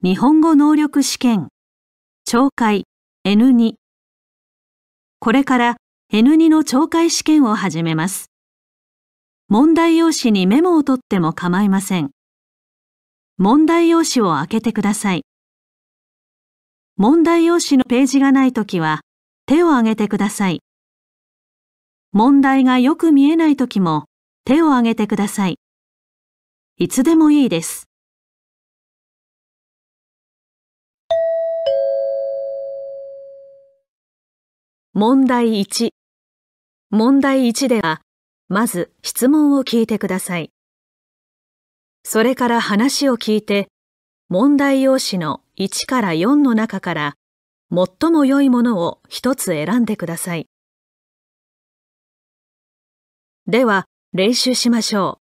日本語能力試験懲戒 N2 これから N2 の懲戒試験を始めます。問題用紙にメモを取っても構いません。問題用紙を開けてください。問題用紙のページがないときは手を挙げてください。問題がよく見えないときも手を挙げてください。いつでもいいです。問題1問題1では、まず質問を聞いてください。それから話を聞いて、問題用紙の1から4の中から最も良いものを一つ選んでください。では、練習しましょ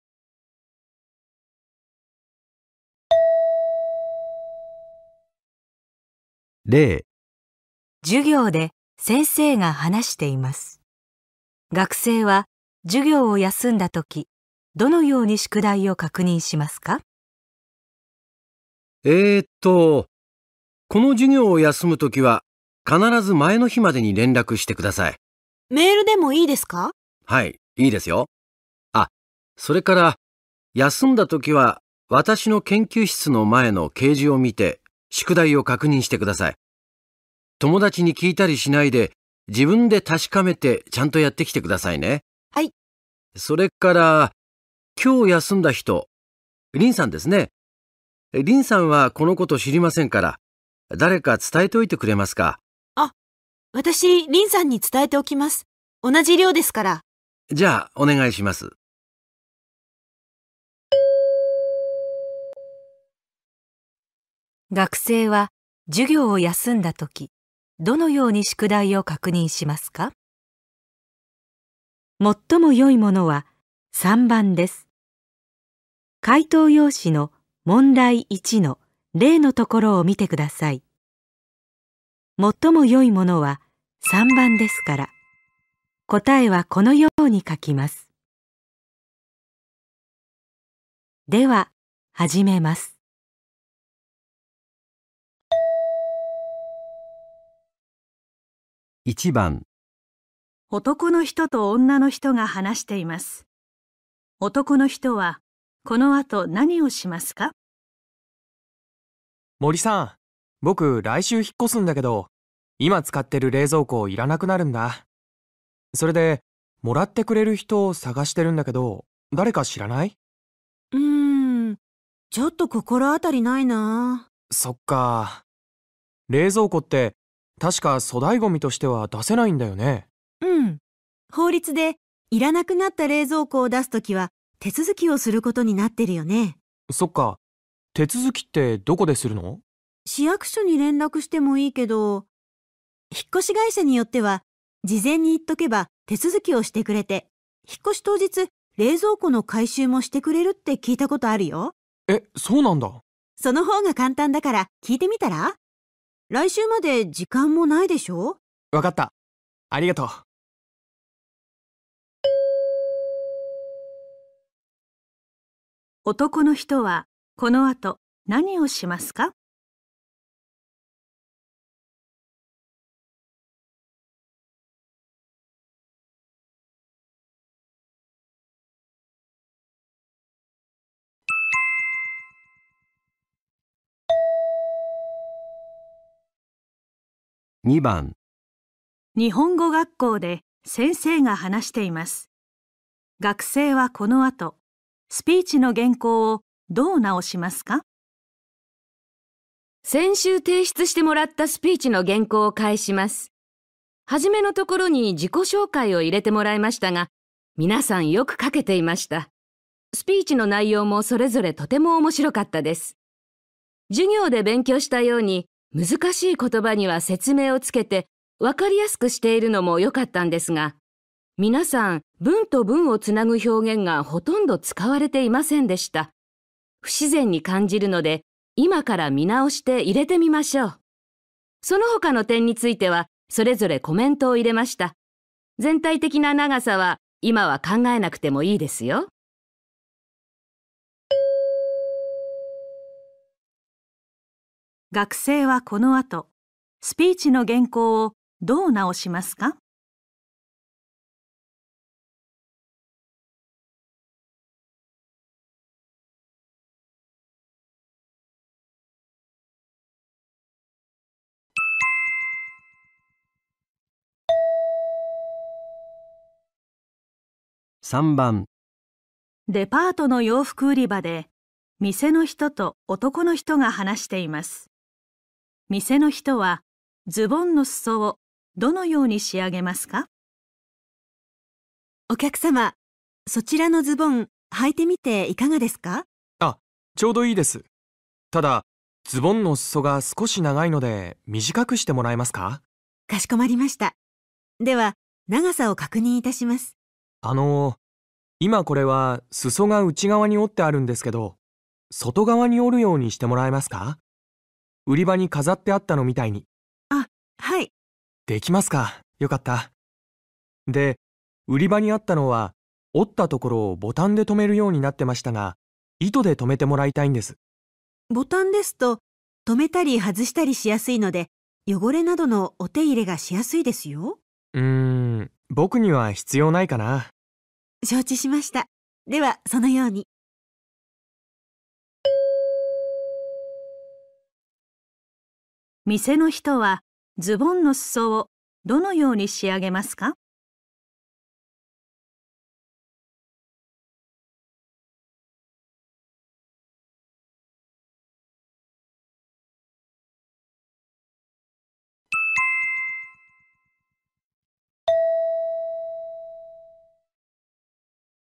例、授業で先生が話しています。学生は授業を休んだとき、どのように宿題を確認しますか？えー、っと、この授業を休むときは必ず前の日までに連絡してください。メールでもいいですか？はい、いいですよ。あ、それから、休んだときは私の研究室の前の掲示を見て宿題を確認してください。友達に聞いたりしないで自分で確かめてちゃんとやってきてくださいね。はい。それから、今日休んだ人、リンさんですね。リンさんはこのこと知りませんから、誰か伝えておいてくれますか？私、リンさんに伝えておきます。同じ量ですから。じゃあ、お願いします。学生は授業を休んだとき、どのように宿題を確認しますか？最も良いものは3番です。回答用紙の問題1の例のところを見てください。最も良いものは3番ですから、答えはこのように書きます。では、始めます。1番、う。男の人と女の人が話しています。男の人は、この後何をしますか？森さん、僕来週引っ越すんだけど、今使ってる冷蔵庫いらなくなるんだ。それで、もらってくれる人を探してるんだけど、誰か知らない？うーん。ちょっと心当たりないなそっか。冷蔵庫って、確か粗大ゴミとしては出せないんだよね。うん。法律で、いらなくなった冷蔵庫を出すときは、手続きをすることになってるよね。そっか。手続きってどこでするの？市役所に連絡してもいいけど、引っ越し会社によっては、事前に言っとけば手続きをしてくれて、引っ越し当日、冷蔵庫の回収もしてくれるって聞いたことあるよ。え、そうなんだ。その方が簡単だから聞いてみたら？来週まで時間もないでしょ？わかった。ありがとう。男の人は、この後何をしますか？2番、日本語学校で先生が話しています。学生はこの後、スピーチの原稿をどう直しますか？先週提出してもらったスピーチの原稿を返します。はじめのところに自己紹介を入れてもらいましたが、皆さんよく書けていました。スピーチの内容もそれぞれとても面白かったです。授業で勉強したように難しい言葉には説明をつけてわかりやすくしているのも良かったんですが、皆さん文と文をつなぐ表現がほとんど使われていませんでした。不自然に感じるので、今から見直して入れてみましょう。その他の点については、それぞれコメントを入れました。全体的な長さは今は考えなくてもいいですよ。学生はこの後、スピーチの原稿をどう直しますか？3番、デパートの洋服売り場で、店の人と男の人が話しています。店の人は、ズボンの裾をどのように仕上げますか？お客様、そちらのズボン履いてみていかがですか？ちょうどいいです。ただ、ズボンの裾が少し長いので短くしてもらえますか？かしこまりました。では、長さを確認いたします。あの、今これは裾が内側に折ってあるんですけど、外側に折るようにしてもらえますか？売り場に飾ってあったのみたいに。はい。できますか？よかった。で、売り場にあったのは、折ったところをボタンで留めるようになってましたが、糸で留めてもらいたいんです。ボタンですと、止めたり外したりしやすいので、汚れなどのお手入れがしやすいですよ。うーん、僕には必要ないかな。承知しました。では、そのように。店の人はズボンの裾をどのように仕上げますか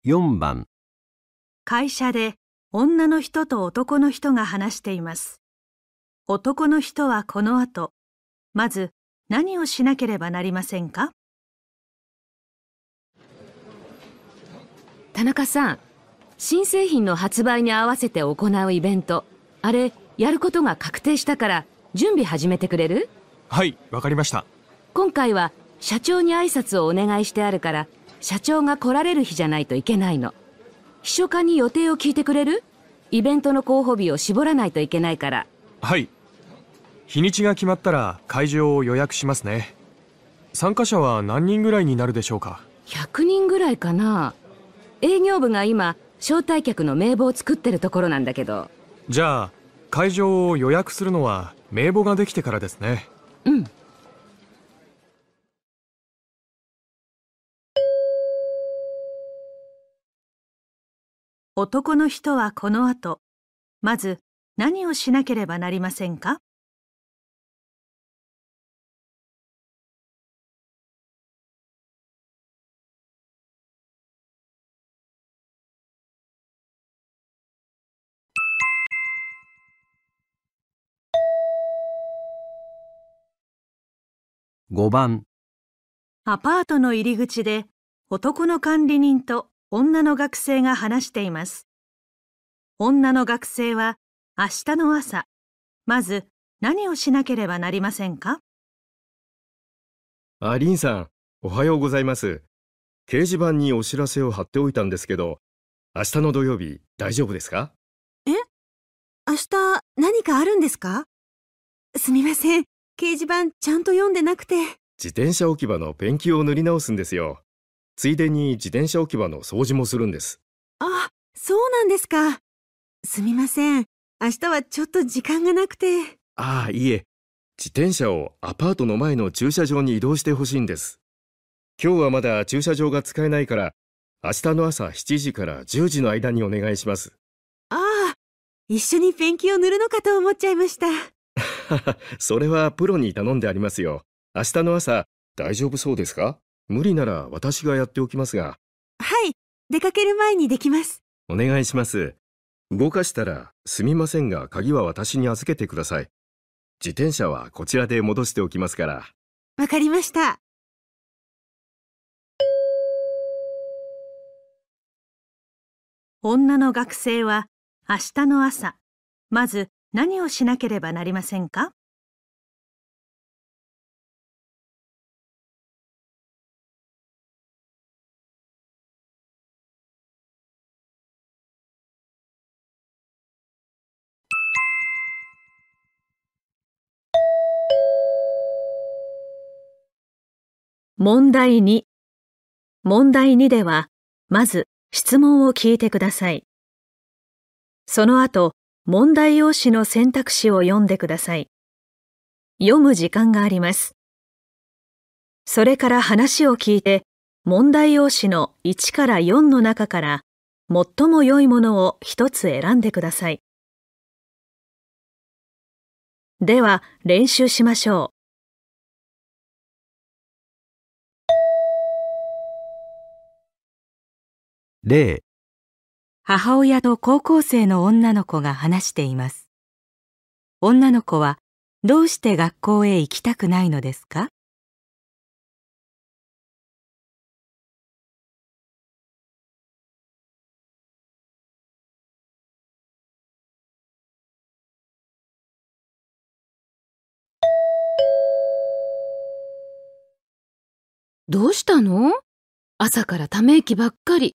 ？4番、会社で女の人と男の人が話しています。男の人はこの後、まず何をしなければなりませんか？田中さん、新製品の発売に合わせて行うイベント、あれ、やることが確定したから、準備始めてくれる？はい、わかりました。今回は社長に挨拶をお願いしてあるから、社長が来られる日じゃないといけないの。秘書課に予定を聞いてくれる？イベントの候補日を絞らないといけないから。はい。日にちが決まったら会場を予約しますね。参加者は何人ぐらいになるでしょうか？100人ぐらいかな営業部が今、招待客の名簿を作ってるところなんだけど。じゃあ、会場を予約するのは名簿ができてからですね。うん。男の人はこの後、まず何をしなければなりませんか？5番、アパートの入り口で男の管理人と女の学生が話しています。女の学生は明日の朝、まず何をしなければなりませんか？あ、リンさん、おはようございます。掲示板にお知らせを貼っておいたんですけど、明日の土曜日大丈夫ですか？明日何かあるんですか？すみません。掲示板ちゃんと読んでなくて。自転車置き場のペンキを塗り直すんですよ。ついでに自転車置き場の掃除もするんです。あ、そうなんですか。すみません。明日はちょっと時間がなくて。ああ、いえ。自転車をアパートの前の駐車場に移動してほしいんです。今日はまだ駐車場が使えないから、明日の朝7時から10時の間にお願いします。ああ、一緒にペンキを塗るのかと思っちゃいました。それはプロに頼んでありますよ。明日の朝、大丈夫そうですか？無理なら私がやっておきますが、はい、出かける前にできます。お願いします。動かしたらすみませんが鍵は私に預けてください。自転車はこちらで戻しておきますから。わかりました。女の学生は明日の朝、まず何をしなければなりませんか？問題2問題2ではまず質問を聞いてください。その後問題用紙の選択肢を読んでください。読む時間があります。それから話を聞いて、問題用紙の1から4の中から、最も良いものを一つ選んでください。では、練習しましょう。例母親と高校生の女の子が話しています。女の子はどうして学校へ行きたくないのですか？どうしたの？朝からため息ばっかり。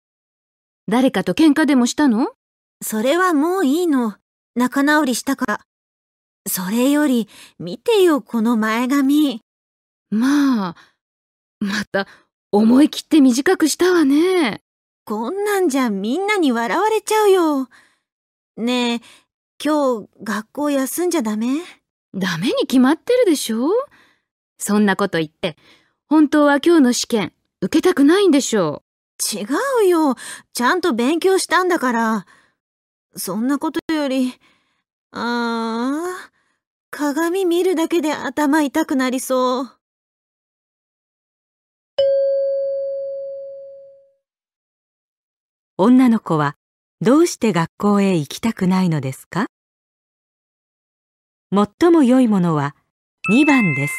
誰かと喧嘩でもしたの？それはもういいの。仲直りしたから。それより、見てよ、この前髪。まあ、また、思い切って短くしたわね。こんなんじゃみんなに笑われちゃうよ。ねえ、今日学校休んじゃダメ？ダメに決まってるでしょ？そんなこと言って、本当は今日の試験、受けたくないんでしょう。違うよ。ちゃんと勉強したんだから。そんなことより、ああ、鏡見るだけで頭痛くなりそう。女の子はどうして学校へ行きたくないのですか？最も良いものは2番です。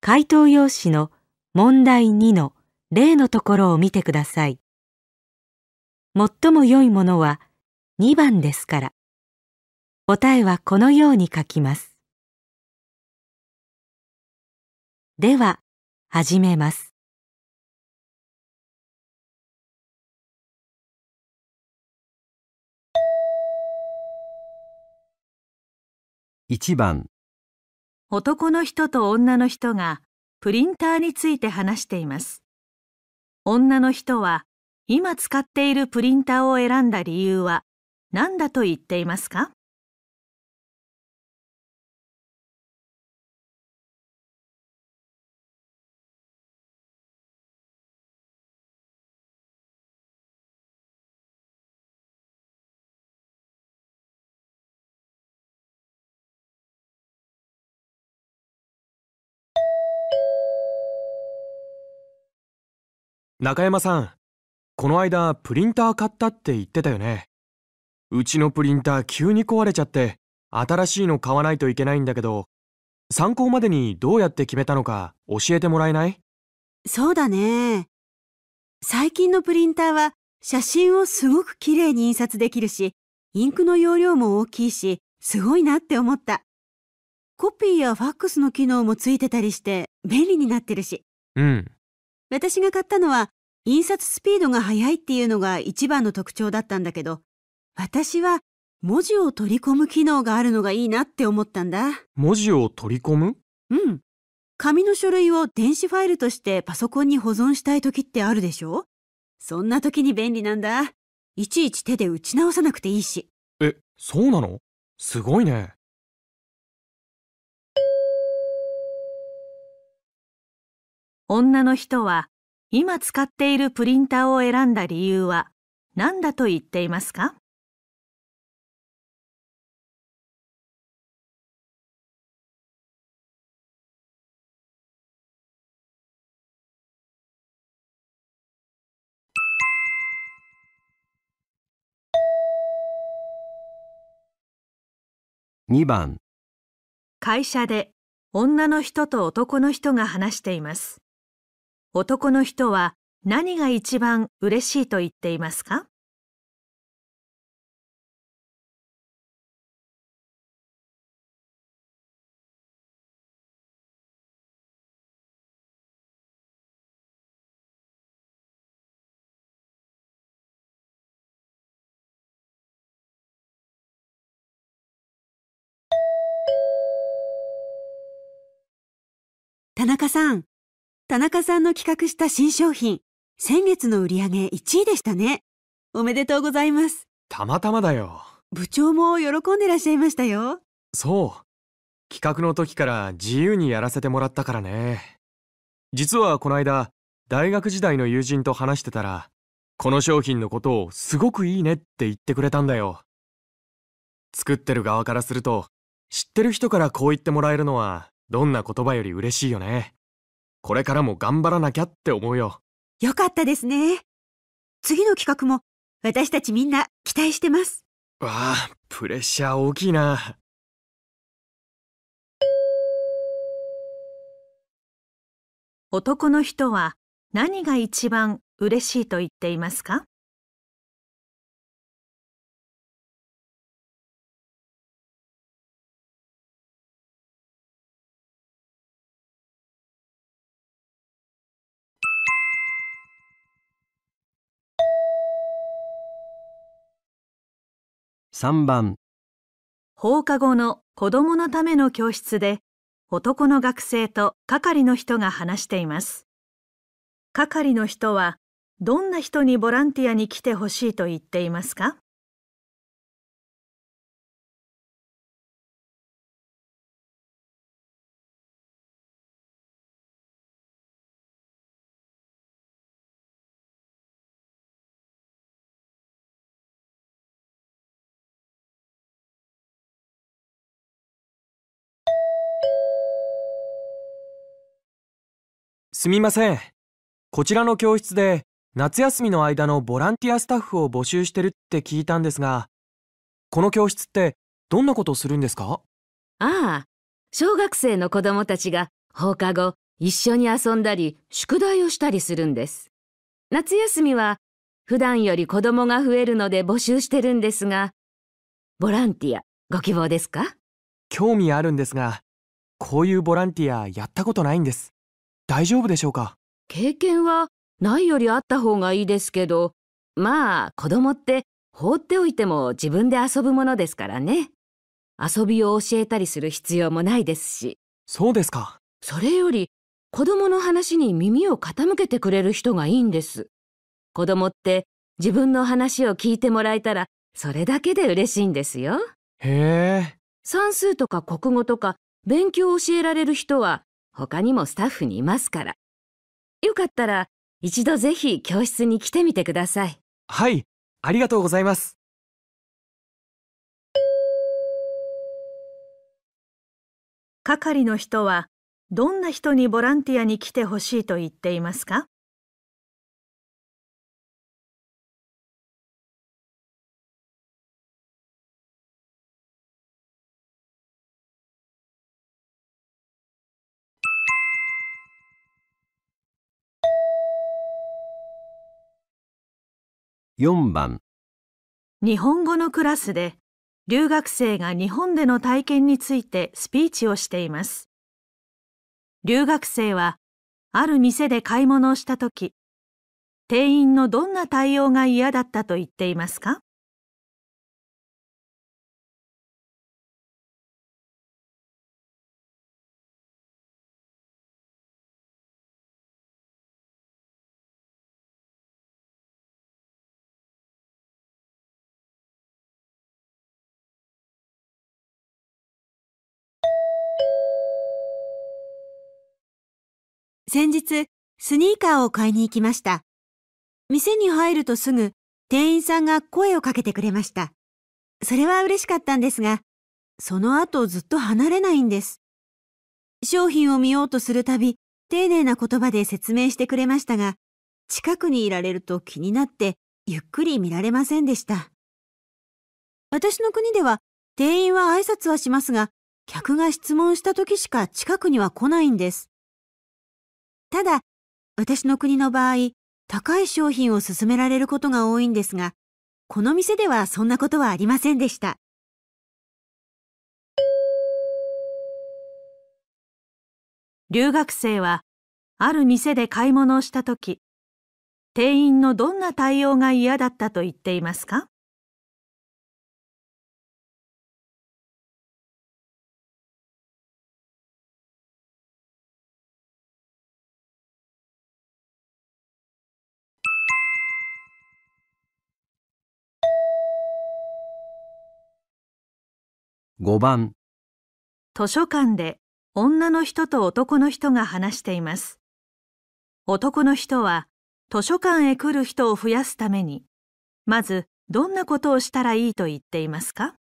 回答用紙の問題2の例のところを見てください。最も良いものは2番ですから、答えはこのように書きます。では、始めます。1番男の人と女の人がプリンターについて話しています。女の人は今使っているプリンターを選んだ理由は何だと言っていますか？中山さん、この間プリンター買ったって言ってたよね。うちのプリンター急に壊れちゃって、新しいの買わないといけないんだけど、参考までにどうやって決めたのか教えてもらえない？そうだね。最近のプリンターは写真をすごく綺麗に印刷できるし、インクの容量も大きいし、すごいなって思った。コピーやファックスの機能もついてたりして便利になってるし。うん。私が買ったのは、印刷スピードが速いっていうのが一番の特徴だったんだけど、私は文字を取り込む機能があるのがいいなって思ったんだ。文字を取り込む？うん。紙の書類を電子ファイルとしてパソコンに保存したい時ってあるでしょ？そんな時に便利なんだ。いちいち手で打ち直さなくていいし。え、そうなの？すごいね。女の人は今使っているプリンターを選んだ理由は何だと言っていますか？2番会社で女の人と男の人が話しています。男の人は何が一番嬉しいと言っていますか？田中さん、田中さんの企画した新商品、先月の売り上げ1位でしたね。おめでとうございます。たまたまだよ。部長も喜んでらっしゃいましたよ。そう。企画の時から自由にやらせてもらったからね。実はこの間、大学時代の友人と話してたら、この商品のことをすごくいいねって言ってくれたんだよ。作ってる側からすると、知ってる人からこう言ってもらえるのは、どんな言葉より嬉しいよね。これからも頑張らなきゃって思うよ。よかったですね。次の企画も私たちみんな期待してます。わあ、プレッシャー大きいな。男の人は何が一番嬉しいと言っていますか？3番、放課後の子供のための教室で男の学生と係の人が話しています。係の人はどんな人にボランティアに来てほしいと言っていますか？すみません。こちらの教室で夏休みの間のボランティアスタッフを募集してるって聞いたんですが、この教室ってどんなことをするんですか？ああ、小学生の子供たちが放課後一緒に遊んだり宿題をしたりするんです。夏休みは普段より子供が増えるので募集してるんですが、ボランティアご希望ですか？興味あるんですが、こういうボランティアやったことないんです。大丈夫でしょうか？経験はないよりあった方がいいですけど、まあ子供って放っておいても自分で遊ぶものですからね。遊びを教えたりする必要もないですし、そうですか。それより子供の話に耳を傾けてくれる人がいいんです。子供って自分の話を聞いてもらえたらそれだけで嬉しいんですよ。へえ、算数とか国語とか勉強を教えられる人は他にもスタッフにいますから。よかったら一度ぜひ教室に来てみてください。はい、ありがとうございます。係の人はどんな人にボランティアに来てほしいと言っていますか？4番、日本語のクラスで留学生が日本での体験についてスピーチをしています。留学生はある店で買い物をした時、店員のどんな対応が嫌だったと言っていますか？先日、スニーカーを買いに行きました。店に入るとすぐ、店員さんが声をかけてくれました。それは嬉しかったんですが、その後ずっと離れないんです。商品を見ようとするたび、丁寧な言葉で説明してくれましたが、近くにいられると気になって、ゆっくり見られませんでした。私の国では、店員は挨拶はしますが、客が質問した時しか近くには来ないんです。ただ、私の国の場合、高い商品を勧められることが多いんですが、この店ではそんなことはありませんでした。留学生はある店で買い物をしたとき、店員のどんな対応が嫌だったと言っていますか？5番、図書館で女の人と男の人が話しています。男の人は図書館へ来る人を増やすために、まずどんなことをしたらいいと言っていますか？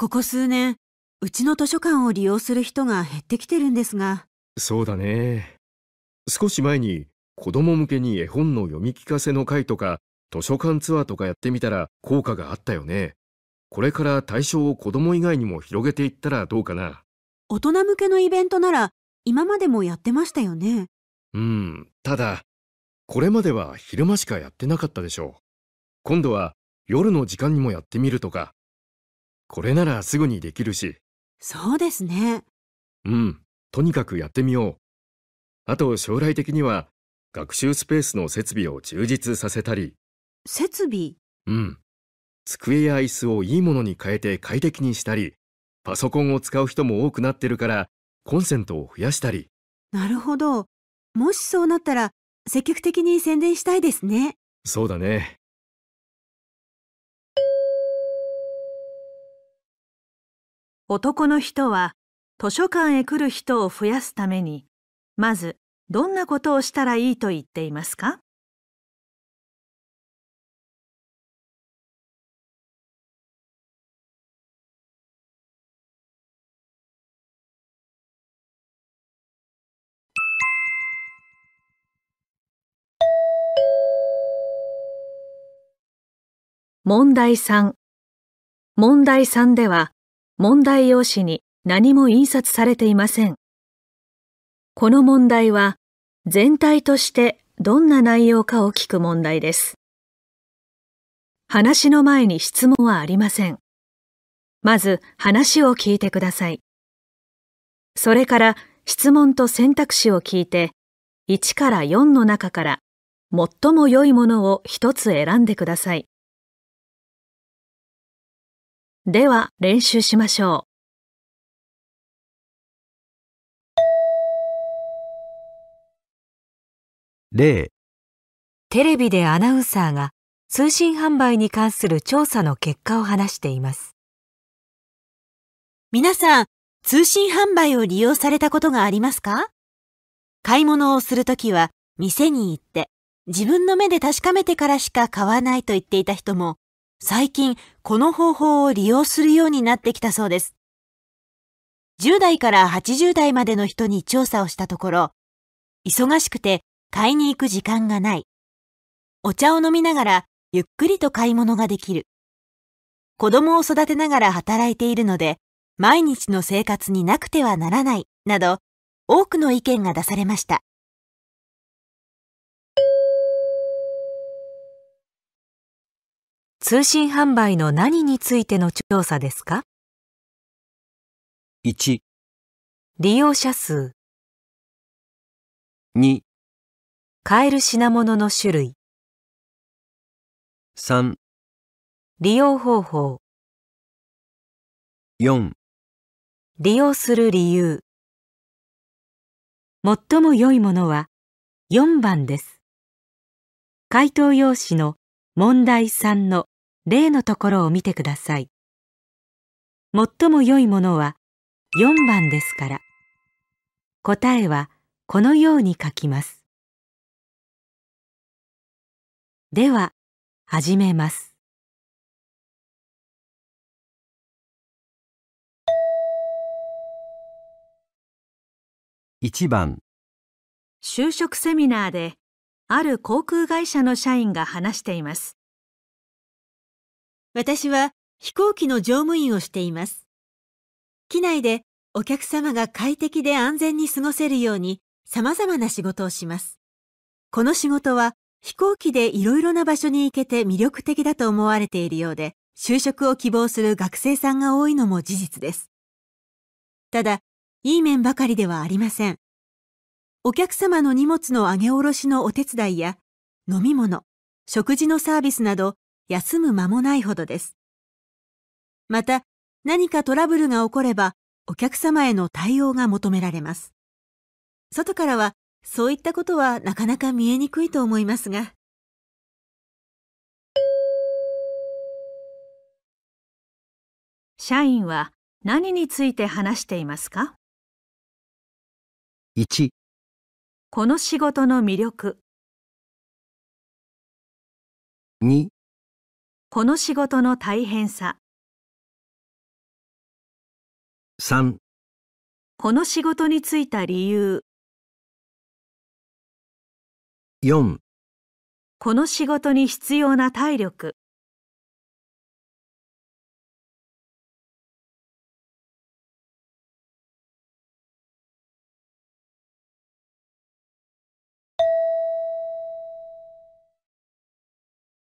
ここ数年、うちの図書館を利用する人が減ってきてるんですが、そうだね。少し前に子供向けに絵本の読み聞かせの会とか図書館ツアーとかやってみたら効果があったよね。これから対象を子供以外にも広げていったらどうかな。大人向けのイベントなら今までもやってましたよね。うん、ただ、これまでは昼間しかやってなかったでしょう。今度は夜の時間にもやってみるとか。これならすぐにできるし、そうですね。うん、とにかくやってみよう。あと将来的には学習スペースの設備を充実させたり、設備？うん。机や椅子をいいものに変えて快適にしたり、パソコンを使う人も多くなってるから、コンセントを増やしたり。なるほど。もしそうなったら積極的に宣伝したいですね。そうだね。男の人は図書館へ来る人を増やすために、まずどんなことをしたらいいと言っていますか？問題3問題3では問題用紙に何も印刷されていません。この問題は全体としてどんな内容かを聞く問題です。話の前に質問はありません。まず話を聞いてください。それから質問と選択肢を聞いて1から4の中から最も良いものを一つ選んでください。では練習しましょう。例、テレビでアナウンサーが通信販売に関する調査の結果を話しています。皆さん、通信販売を利用されたことがありますか？買い物をするときは店に行って自分の目で確かめてからしか買わないと言っていた人も最近この方法を利用するようになってきたそうです。10代から80代までの人に調査をしたところ、忙しくて買いに行く時間がない。お茶を飲みながらゆっくりと買い物ができる。子供を育てながら働いているので、毎日の生活になくてはならない、など、多くの意見が出されました。通信販売の何についての調査ですか？1、利用者数、2、買える品物の種類、3、利用方法、4、利用する理由。最も良いものは4番です。回答用紙の問題3の例のところを見てください。最も良いものは4番ですから、答えはこのように書きます。では、始めます。1番、就職セミナーである航空会社の社員が話しています。私は飛行機の乗務員をしています。機内でお客様が快適で安全に過ごせるように様々な仕事をします。この仕事は飛行機でいろいろな場所に行けて魅力的だと思われているようで、就職を希望する学生さんが多いのも事実です。ただ、いい面ばかりではありません。お客様の荷物の上げ下ろしのお手伝いや、飲み物、食事のサービスなど、休む間もないほどです。また、何かトラブルが起これば、お客様への対応が求められます。外からは、そういったことはなかなか見えにくいと思いますが。社員は何について話していますか ?1 この仕事の魅力2この仕事の大変さ。3この仕事に就いた理由。4この仕事に必要な体力。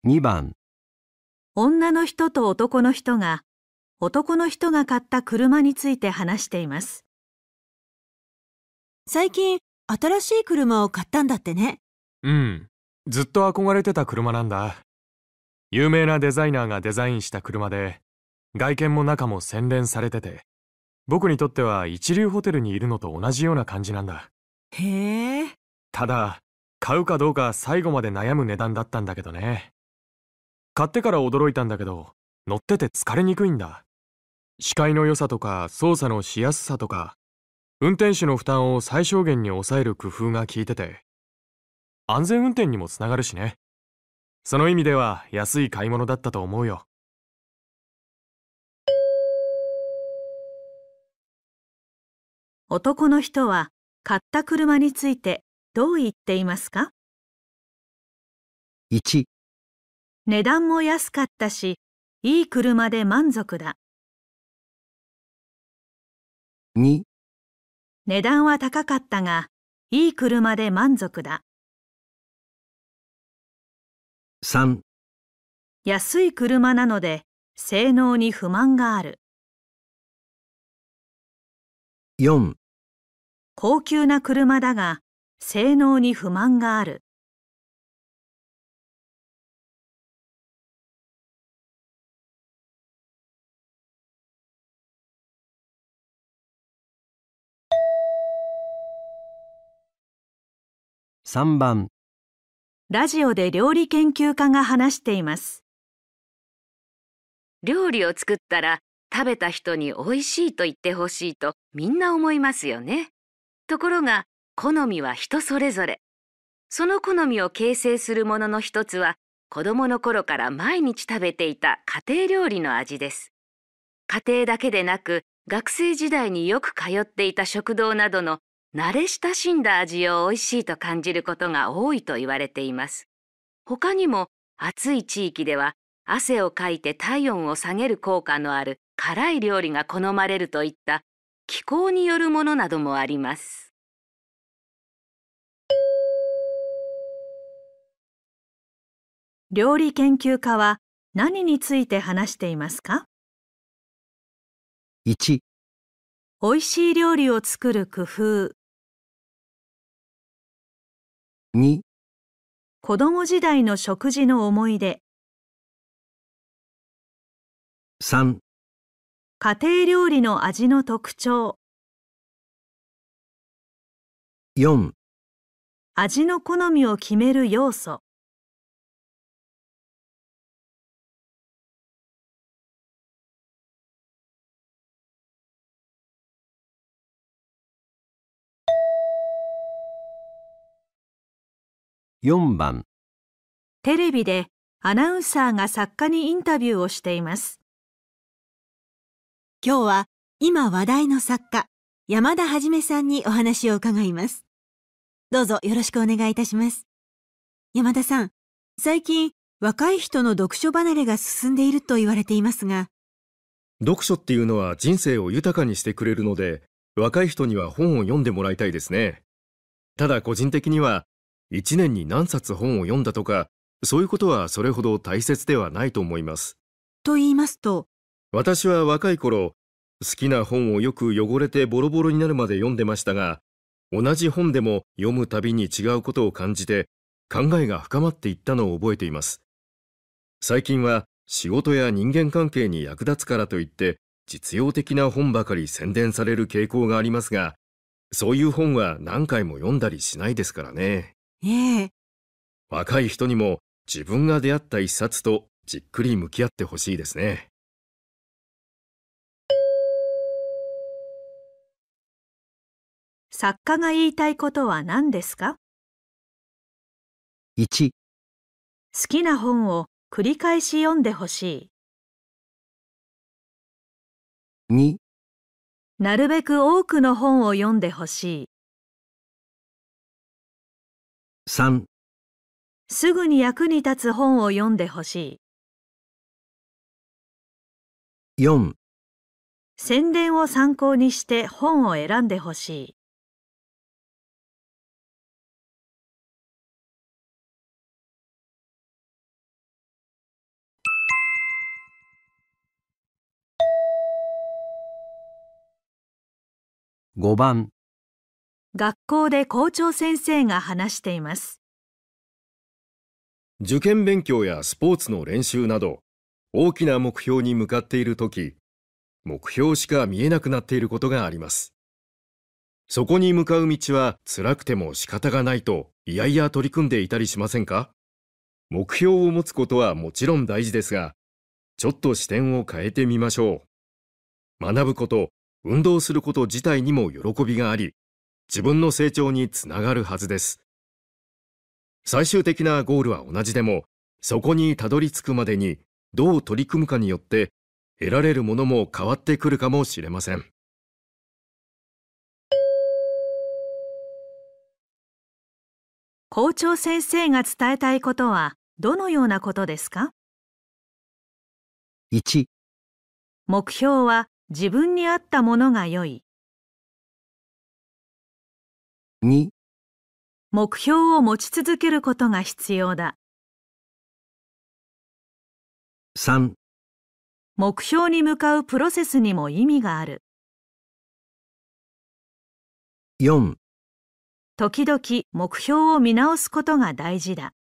2番女の人と男の人が男の人が買った車について話しています。最近新しい車を買ったんだってね。うん。ずっと憧れてた車なんだ。有名なデザイナーがデザインした車で、外見も中も洗練されてて、僕にとっては一流ホテルにいるのと同じような感じなんだ。へえ。ただ、買うかどうか最後まで悩む値段だったんだけどね。買ってから驚いたんだけど、乗ってて疲れにくいんだ。視界の良さとか操作のしやすさとか、運転手の負担を最小限に抑える工夫が効いてて、安全運転にもつながるしね。その意味では安い買い物だったと思うよ。男の人は買った車についてどう言っていますか ?1 値段も安かったし、いい車で満足だ。2値段は高かったが、いい車で満足だ。3安い車なので、性能に不満がある。4高級な車だが、性能に不満がある。3番ラジオで料理研究家が話しています。料理を作ったら食べた人に美味しいと言ってほしいとみんな思いますよね。ところが好みは人それぞれ。その好みを形成するものの一つは子供の頃から毎日食べていた家庭料理の味です。家庭だけでなく学生時代によく通っていた食堂などの慣れ親しんだ味を美味しいと感じることが多いと言われています。他にも暑い地域では汗をかいて体温を下げる効果のある辛い料理が好まれるといった気候によるものなどもあります。料理研究家は何について話していますか ?1 美味しい料理を作る工夫2子供時代の食事の思い出。3家庭料理の味の特徴。4味の好みを決める要素4番テレビでアナウンサーが作家にインタビューをしています。今日は今話題の作家山田はじめさんにお話を伺います。どうぞよろしくお願いいたします。山田さん、最近若い人の読書離れが進んでいると言われていますが。読書っていうのは人生を豊かにしてくれるので、若い人には本を読んでもらいたいですね。ただ個人的には1年に何冊本を読んだとか、そういうことはそれほど大切ではないと思います。と言いますと私は若い頃、好きな本をよく汚れてボロボロになるまで読んでましたが、同じ本でも読むたびに違うことを感じて考えが深まっていったのを覚えています。最近は仕事や人間関係に役立つからといって実用的な本ばかり宣伝される傾向がありますが、そういう本は何回も読んだりしないですからね。ええ。若い人にも自分が出会った一冊とじっくり向き合ってほしいですね。作家が言いたいことは何ですか？1、好きな本を繰り返し読んでほし2、い。なるべく多くの本を読んでほしい。3、すぐに役に立つ本を読んでほしい。4、宣伝を参考にして本を選んでほしい。5番、学校で校長先生が話しています。受験勉強やスポーツの練習など大きな目標に向かっているとき目標しか見えなくなっていることがあります。そこに向かう道は辛くても仕方がないといやいや取り組んでいたりしませんか？目標を持つことはもちろん大事ですがちょっと視点を変えてみましょう。学ぶこと運動すること自体にも喜びがあり自分の成長につながるはずです。最終的なゴールは同じでもそこにたどり着くまでにどう取り組むかによって得られるものも変わってくるかもしれません。校長先生が伝えたいことはどのようなことですか？1、目標は自分に合ったものが良い。2、目標を持ち続けることが必要だ。3、目標に向かうプロセスにも意味がある。4、時々目標を見直すことが大事だ。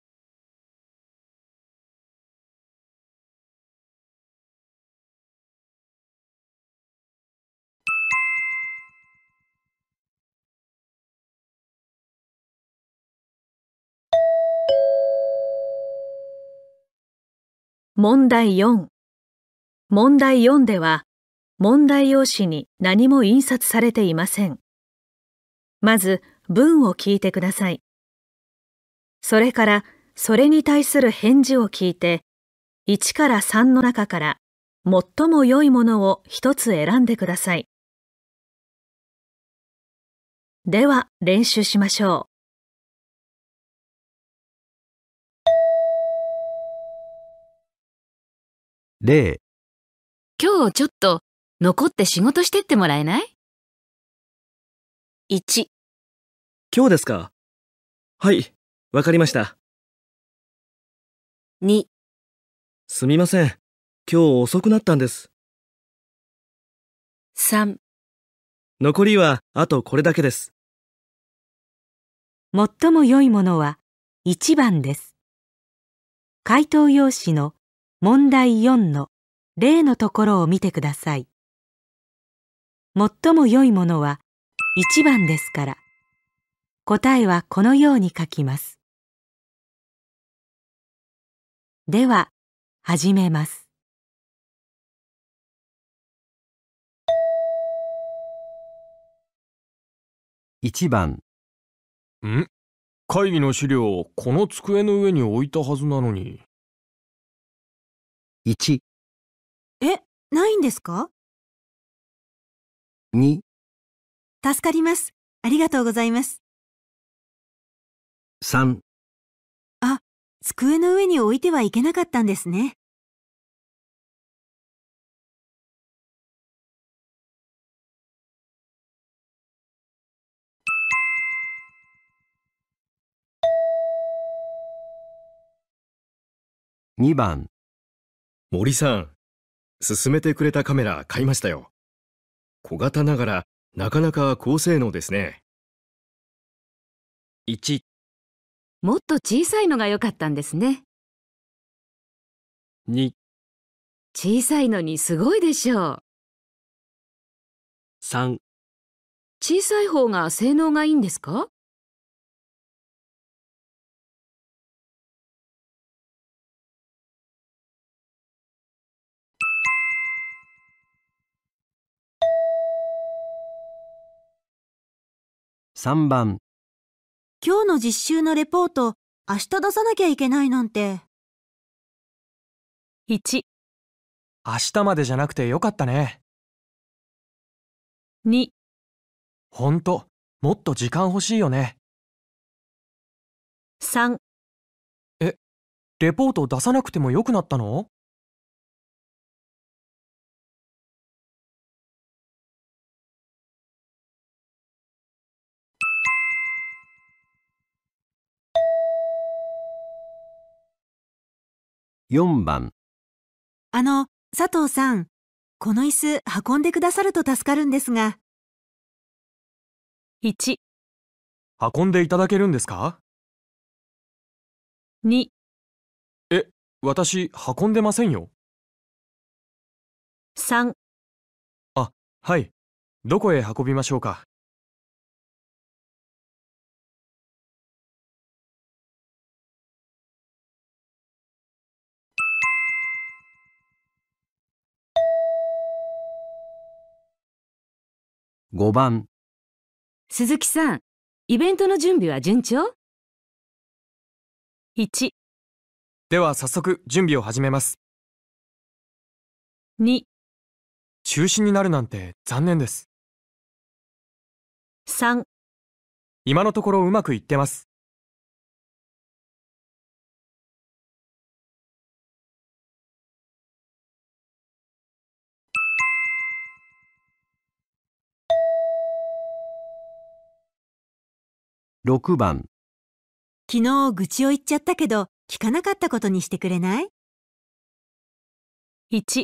問題4問題4では問題用紙に何も印刷されていません。まず文を聞いてください。それからそれに対する返事を聞いて1から3の中から最も良いものを一つ選んでください。では練習しましょう0、今日ちょっと残って仕事してってもらえない ?1、今日ですか？はい、わかりました。2、すみません。今日遅くなったんです。3残りはあとこれだけです。最も良いものは1番です。回答用紙の問題4の例のところを見てください。最も良いものは1番ですから、答えはこのように書きます。では、始めます。1番、ん？会議の資料、この机の上に置いたはずなのに。1、え、ないんですか？2、助かります。ありがとうございます。3、机の上に置いてはいけなかったんですね。2番、森さん勧めてくれたカメラ買いましたよ。小型ながらなかなか高性能ですね。1、もっと小さいのが良かったんですね。2、小さいのにすごいでしょう。3、小さい方が性能がいいんですか？3番、今日の実習のレポート、明日出さなきゃいけないなんて。1、明日までじゃなくてよかったね。2、ほんと、もっと時間欲しいよね。3、レポート出さなくてもよくなったの？4番、あの、佐藤さん、この椅子運んでくださると助かるんですが、1、運んでいただけるんですか？2、私、運んでませんよ。3、はい。どこへ運びましょうか？5番、鈴木さん、イベントの準備は順調？1、では早速準備を始めます。2、中止になるなんて残念です。3、今のところうまくいってます。6番、昨日愚痴を言っちゃったけど、聞かなかったことにしてくれない？1、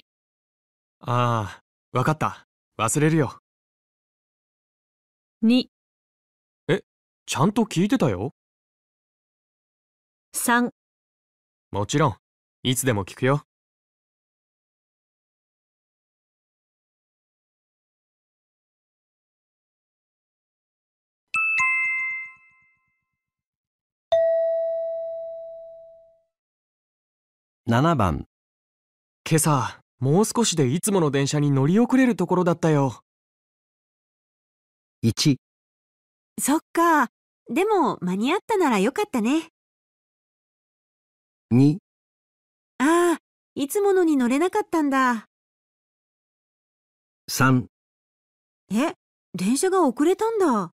ああ、わかった。忘れるよ。2、ちゃんと聞いてたよ？3、もちろん。いつでも聞くよ。7番、今朝、もう少しでいつもの電車に乗り遅れるところだったよ。1、そっか。でも、間に合ったならよかったね。2、ああ、いつものに乗れなかったんだ。3、え、電車が遅れたんだ。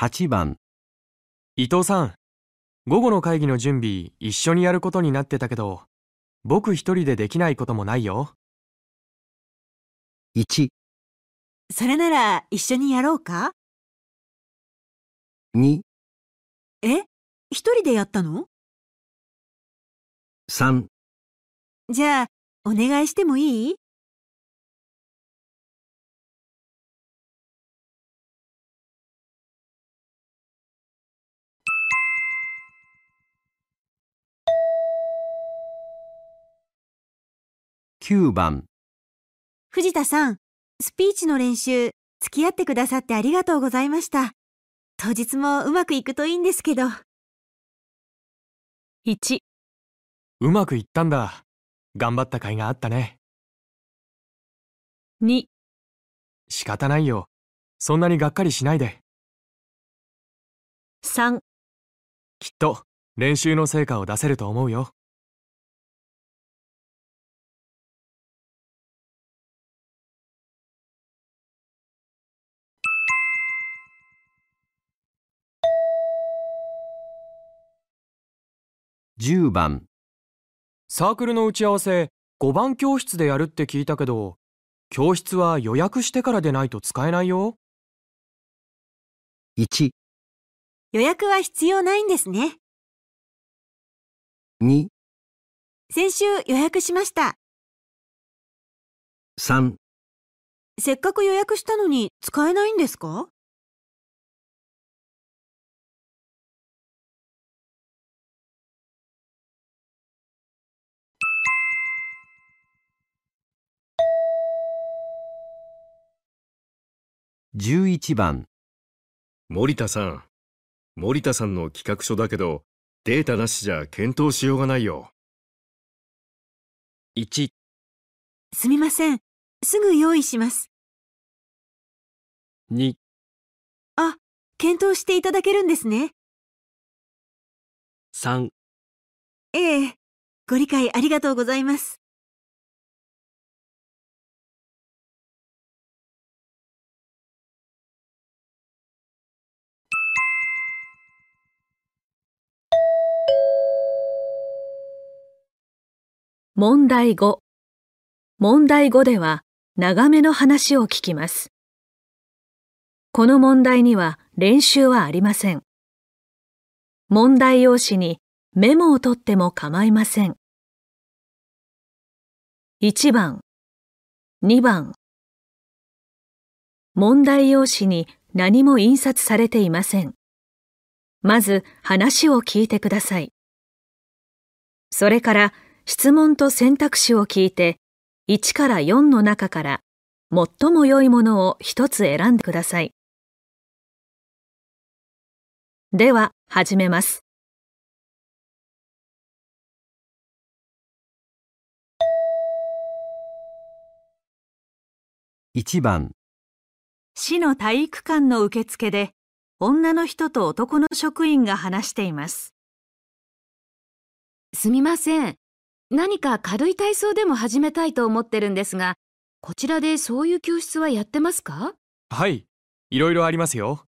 8番、伊藤さん、午後の会議の準備一緒にやることになってたけど、僕一人でできないこともないよ。1、それなら一緒にやろうか？2、え、一人でやったの？3、じゃあ、お願いしてもいい？9番、藤田さん、スピーチの練習、付き合ってくださってありがとうございました。当日もうまくいくといいんですけど。1、うまくいったんだ。頑張った甲斐があったね。2、仕方ないよ。そんなにがっかりしないで。3、きっと練習の成果を出せると思うよ。10番、サークルの打ち合わせ5番教室でやるって聞いたけど、教室は予約してからでないと使えないよ。1、予約は必要ないんですね。2、先週予約しました。3、せっかく予約したのに使えないんですか？11番、森田さん。森田さんの企画書だけど、データなしじゃ検討しようがないよ。1、すみません。すぐ用意します。2、あ、検討していただけるんですね。3、ええ。ご理解ありがとうございます。問題5。問題5では長めの話を聞きます。この問題には練習はありません。問題用紙にメモを取っても構いません。1番、2番。問題用紙に何も印刷されていません。まず話を聞いてください。それから質問と選択肢を聞いて、1から4の中から最も良いものを一つ選んでください。では、始めます。1番、市の体育館の受付で、女の人と男の職員が話しています。すみません。何か軽い体操でも始めたいと思ってるんですが、こちらでそういう教室はやってますか？はい。いろいろありますよ。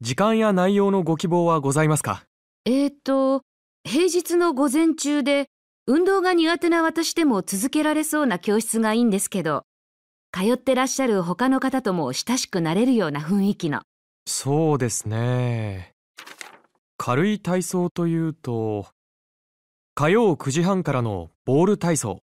時間や内容のご希望はございますか？えーと、平日の午前中で、運動が苦手な私でも続けられそうな教室がいいんですけど、通ってらっしゃる他の方とも親しくなれるような雰囲気の。そうですね。軽い体操というと、火曜9時半からのボール体操。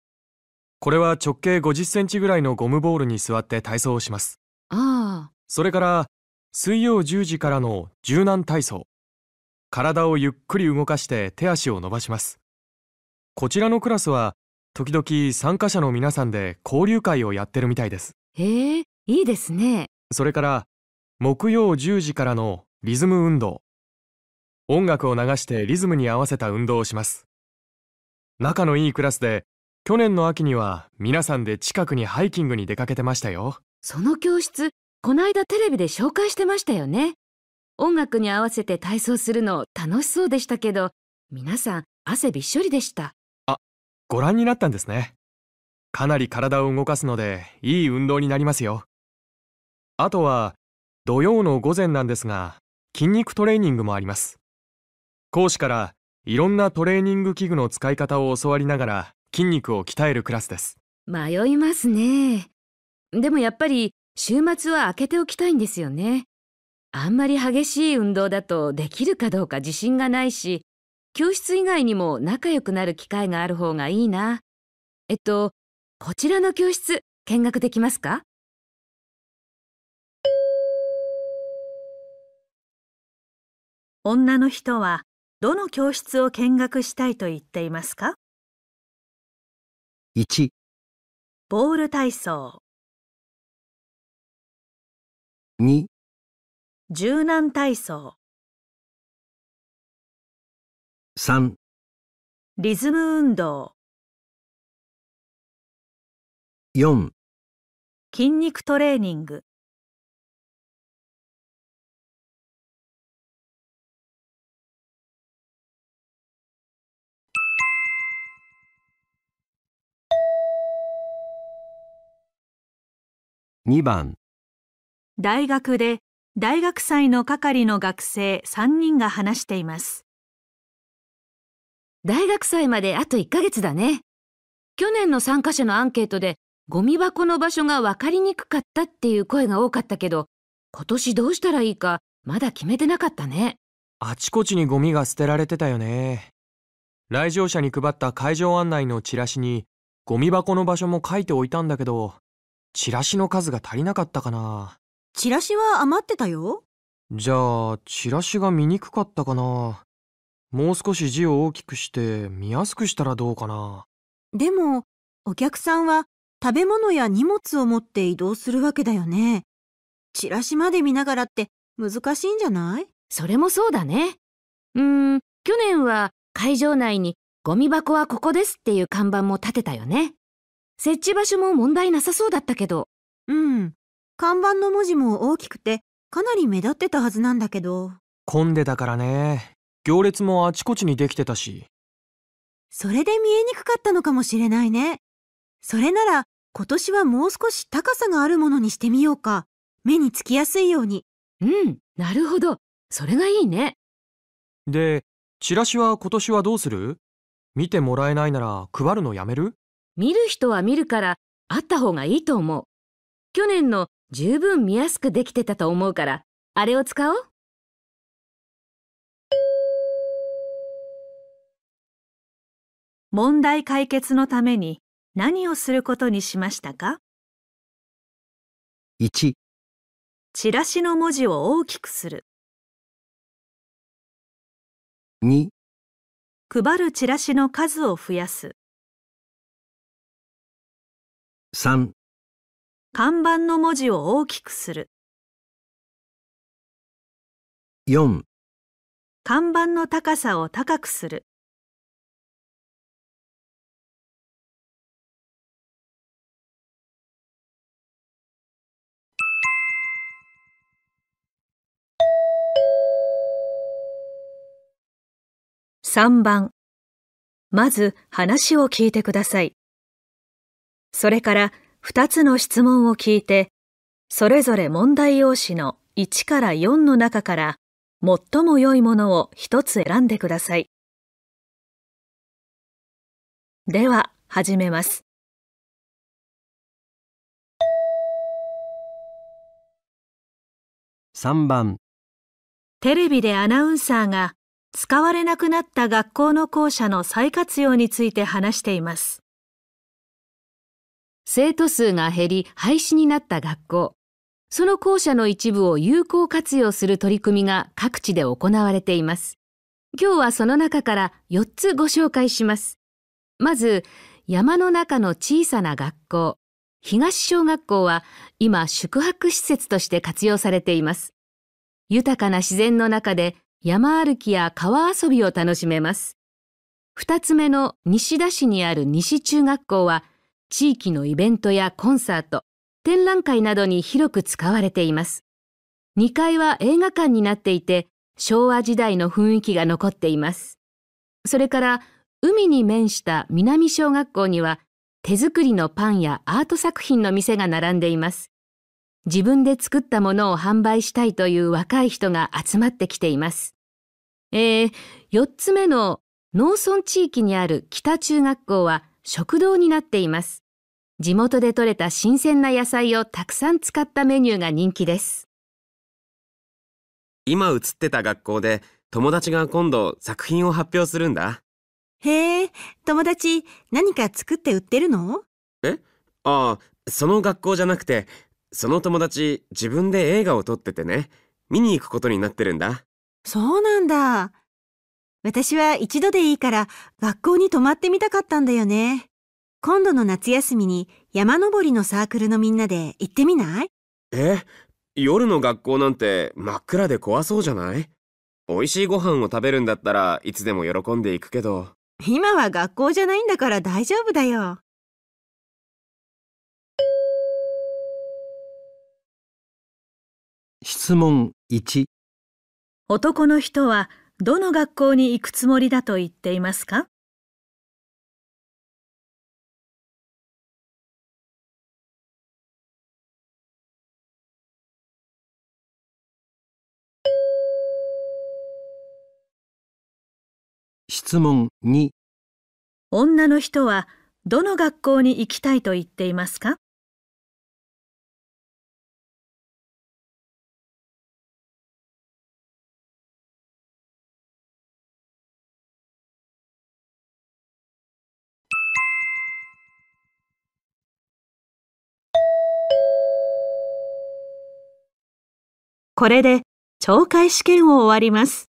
これは直径50センチぐらいのゴムボールに座って体操をします。ああ、それから、水曜10時からの柔軟体操。体をゆっくり動かして手足を伸ばします。こちらのクラスは、時々参加者の皆さんで交流会をやってるみたいです。へえ、いいですね。それから、木曜10時からのリズム運動。音楽を流してリズムに合わせた運動をします。仲のいいクラスで、去年の秋には皆さんで近くにハイキングに出かけてましたよ。その教室、こないだテレビで紹介してましたよね。音楽に合わせて体操するの楽しそうでしたけど、皆さん汗びっしょりでした。ご覧になったんですね。かなり体を動かすので、いい運動になりますよ。あとは、土曜の午前なんですが、筋肉トレーニングもあります。講師から、いろんなトレーニング器具の使い方を教わりながら、筋肉を鍛えるクラスです。迷いますね。でもやっぱり週末は開けておきたいんですよね。あんまり激しい運動だとできるかどうか自信がないし、教室以外にも仲良くなる機会がある方がいいな。えっと、こちらの教室見学できますか？女の人はどの教室を見学したいと言っていますか？1、ボール体操、2、柔軟体操、3、リズム運動、4、筋肉トレーニング。2番、大学で大学祭の係の学生3人が話しています。大学祭まであと1ヶ月だね。去年の参加者のアンケートでゴミ箱の場所が分かりにくかったっていう声が多かったけど、今年どうしたらいいかまだ決めてなかったね。あちこちにゴミが捨てられてたよね。来場者に配った会場案内のチラシにゴミ箱の場所も書いておいたんだけど、チラシの数が足りなかったかな。チラシは余ってたよ。じゃあ、チラシが見にくかったかな。もう少し字を大きくして見やすくしたらどうかな。でも、お客さんは食べ物や荷物を持って移動するわけだよね。チラシまで見ながらって難しいんじゃない？それもそうだね。うーん、去年は会場内にゴミ箱はここですっていう看板も立てたよね。設置場所も問題なさそうだったけど。うん。看板の文字も大きくてかなり目立ってたはずなんだけど。混んでたからね。行列もあちこちにできてたし。それで見えにくかったのかもしれないね。それなら今年はもう少し高さがあるものにしてみようか。目につきやすいように。うん、なるほど。それがいいね。で、チラシは今年はどうする？見てもらえないなら配るのやめる？見る人は見るからあった方がいいと思う。去年の十分見やすくできてたと思うから、あれを使おう。問題解決のために何をすることにしましたか？1、チラシの文字を大きくする。2、配るチラシの数を増やす。3、看板の文字を大きくする。4、看板の高さを高くする。3番まず話を聞いてください。それから2つの質問を聞いて、それぞれ問題用紙の1から4の中から最も良いものを一つ選んでください。では、始めます。3番、テレビでアナウンサーが使われなくなった学校の校舎の再活用について話しています。生徒数が減り廃止になった学校。その校舎の一部を有効活用する取り組みが各地で行われています。今日はその中から4つご紹介します。まず、山の中の小さな学校。東小学校は今宿泊施設として活用されています。豊かな自然の中で山歩きや川遊びを楽しめます。二つ目の西田市にある西中学校は地域のイベントやコンサート、展覧会などに広く使われています。2階は映画館になっていて、昭和時代の雰囲気が残っています。それから、海に面した南小学校には、手作りのパンやアート作品の店が並んでいます。自分で作ったものを販売したいという若い人が集まってきています。えー、4つ目の農村地域にある北中学校は食堂になっています。地元で採れた新鮮な野菜をたくさん使ったメニューが人気です。今映ってた学校で友達が今度作品を発表するんだ。へえ、友達、何か作って売ってるの？ああ、その学校じゃなくて、その友達自分で映画を撮っててね、見に行くことになってるんだ。そうなんだ。私は一度でいいから学校に泊まってみたかったんだよね。今度の夏休みに山登りのサークルのみんなで行ってみない？え？夜の学校なんて真っ暗で怖そうじゃない？美味しいご飯を食べるんだったらいつでも喜んでいくけど。今は学校じゃないんだから大丈夫だよ。質問1、男の人はどの学校に行くつもりだと言っていますか？問2女の人はどの学校に行きたいと言っていますか？これで懲戒試験を終わります。